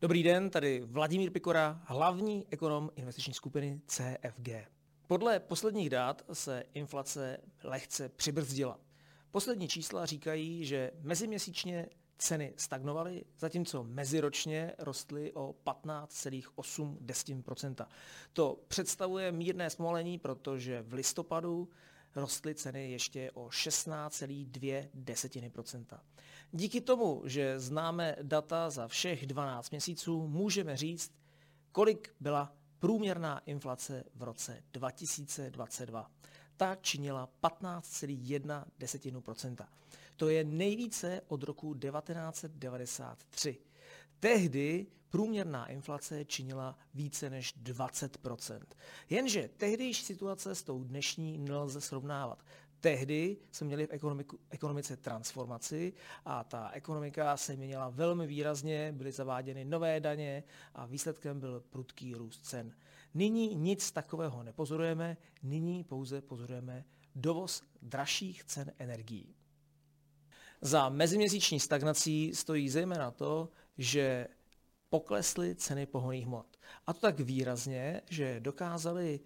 Dobrý den, tady Vladimír Pikora, hlavní ekonom investiční skupiny CFG. Podle posledních dát se inflace lehce přibrzdila. Poslední čísla říkají, že meziměsíčně ceny stagnovaly, zatímco meziročně rostly o 15,8%. To představuje mírné zpomalení, protože v listopadu rostly ceny ještě o 16,2%. Díky tomu, že známe data za všech 12 měsíců, můžeme říct, kolik byla průměrná inflace v roce 2022. Ta činila 15,1%. To je nejvíce od roku 1993. Tehdy průměrná inflace činila více než 20%. Jenže tehdejší situace s tou dnešní nelze srovnávat. Tehdy jsme měli v ekonomice transformaci a ta ekonomika se měnila velmi výrazně, byly zaváděny nové daně a výsledkem byl prudký růst cen. Nyní nic takového nepozorujeme, nyní pouze pozorujeme dovoz dražších cen energií. Za meziměsíční stagnací stojí zejména to, že poklesly ceny pohonných hmot. A to tak výrazně, že dokázali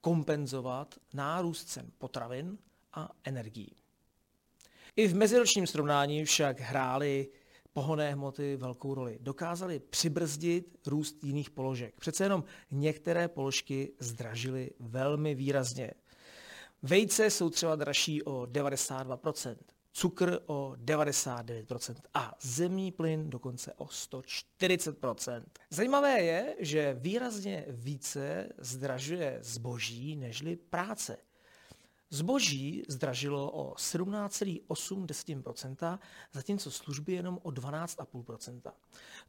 kompenzovat nárůst cen potravin a energií. I v meziročním srovnání však hrály pohonné hmoty velkou roli. Dokázali přibrzdit růst jiných položek. Přece jenom některé položky zdražily velmi výrazně. Vejce jsou třeba dražší o 92%, cukr o 99% a zemní plyn dokonce o 140%. Zajímavé je, že výrazně více zdražuje zboží nežli práce. Zboží zdražilo o 17,8%, zatímco služby jenom o 12,5%.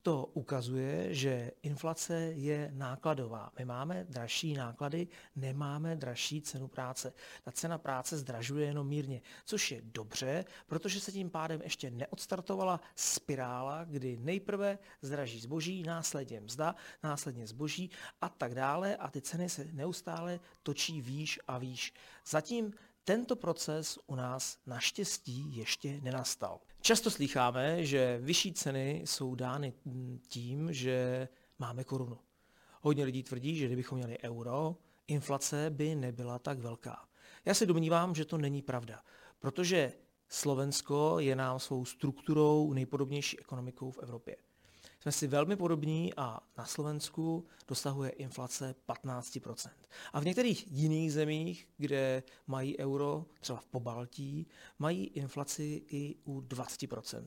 To ukazuje, že inflace je nákladová. My máme dražší náklady, nemáme dražší cenu práce. Ta cena práce zdražuje jenom mírně, což je dobře, protože se tím pádem ještě neodstartovala spirála, kdy nejprve zdraží zboží, následně mzda, následně zboží a tak dále a ty ceny se neustále točí výš a výš. Zatím tento proces u nás naštěstí ještě nenastal. Často slýcháme, že vyšší ceny jsou dány tím, že máme korunu. Hodně lidí tvrdí, že kdybychom měli euro, inflace by nebyla tak velká. Já se domnívám, že to není pravda, protože Slovensko je nám svou strukturou nejpodobnější ekonomikou v Evropě jsme si velmi podobní a na Slovensku dosahuje inflace 15%. A v některých jiných zemích, kde mají euro, třeba v Pobaltí, mají inflaci i u 20%.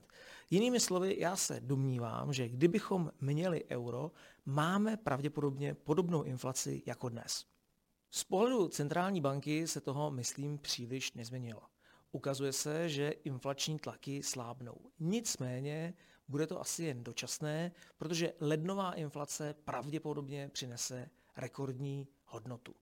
Jinými slovy, já se domnívám, že kdybychom měli euro, máme pravděpodobně podobnou inflaci jako dnes. Z pohledu centrální banky se toho, myslím, příliš nezměnilo. Ukazuje se, že inflační tlaky slábnou. Nicméně bude to asi jen dočasné, protože lednová inflace pravděpodobně přinese rekordní hodnotu.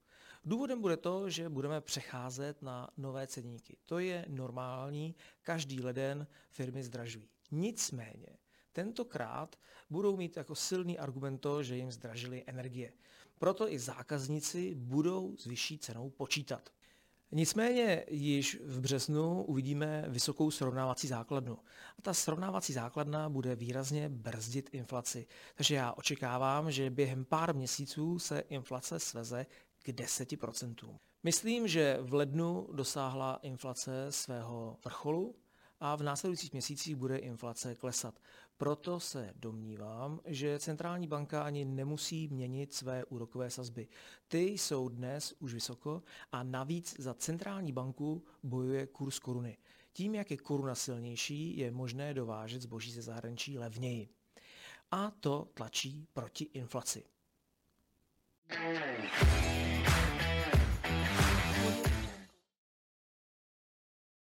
Důvodem bude to, že budeme přecházet na nové ceníky. To je normální, každý leden firmy zdražují. Nicméně, tentokrát budou mít jako silný argument to, že jim zdražily energie. Proto i zákazníci budou s vyšší cenou počítat. Nicméně již v březnu uvidíme vysokou srovnávací základnu. A ta srovnávací základna bude výrazně brzdit inflaci. Takže já očekávám, že během pár měsíců se inflace sveze k 10%. Myslím, že v lednu dosáhla inflace svého vrcholu a v následujících měsících bude inflace klesat. Proto se domnívám, že centrální banka ani nemusí měnit své úrokové sazby. Ty jsou dnes už vysoko a navíc za centrální banku bojuje kurz koruny. Tím, jak je koruna silnější, je možné dovážet zboží ze zahraničí levněji. A to tlačí proti inflaci.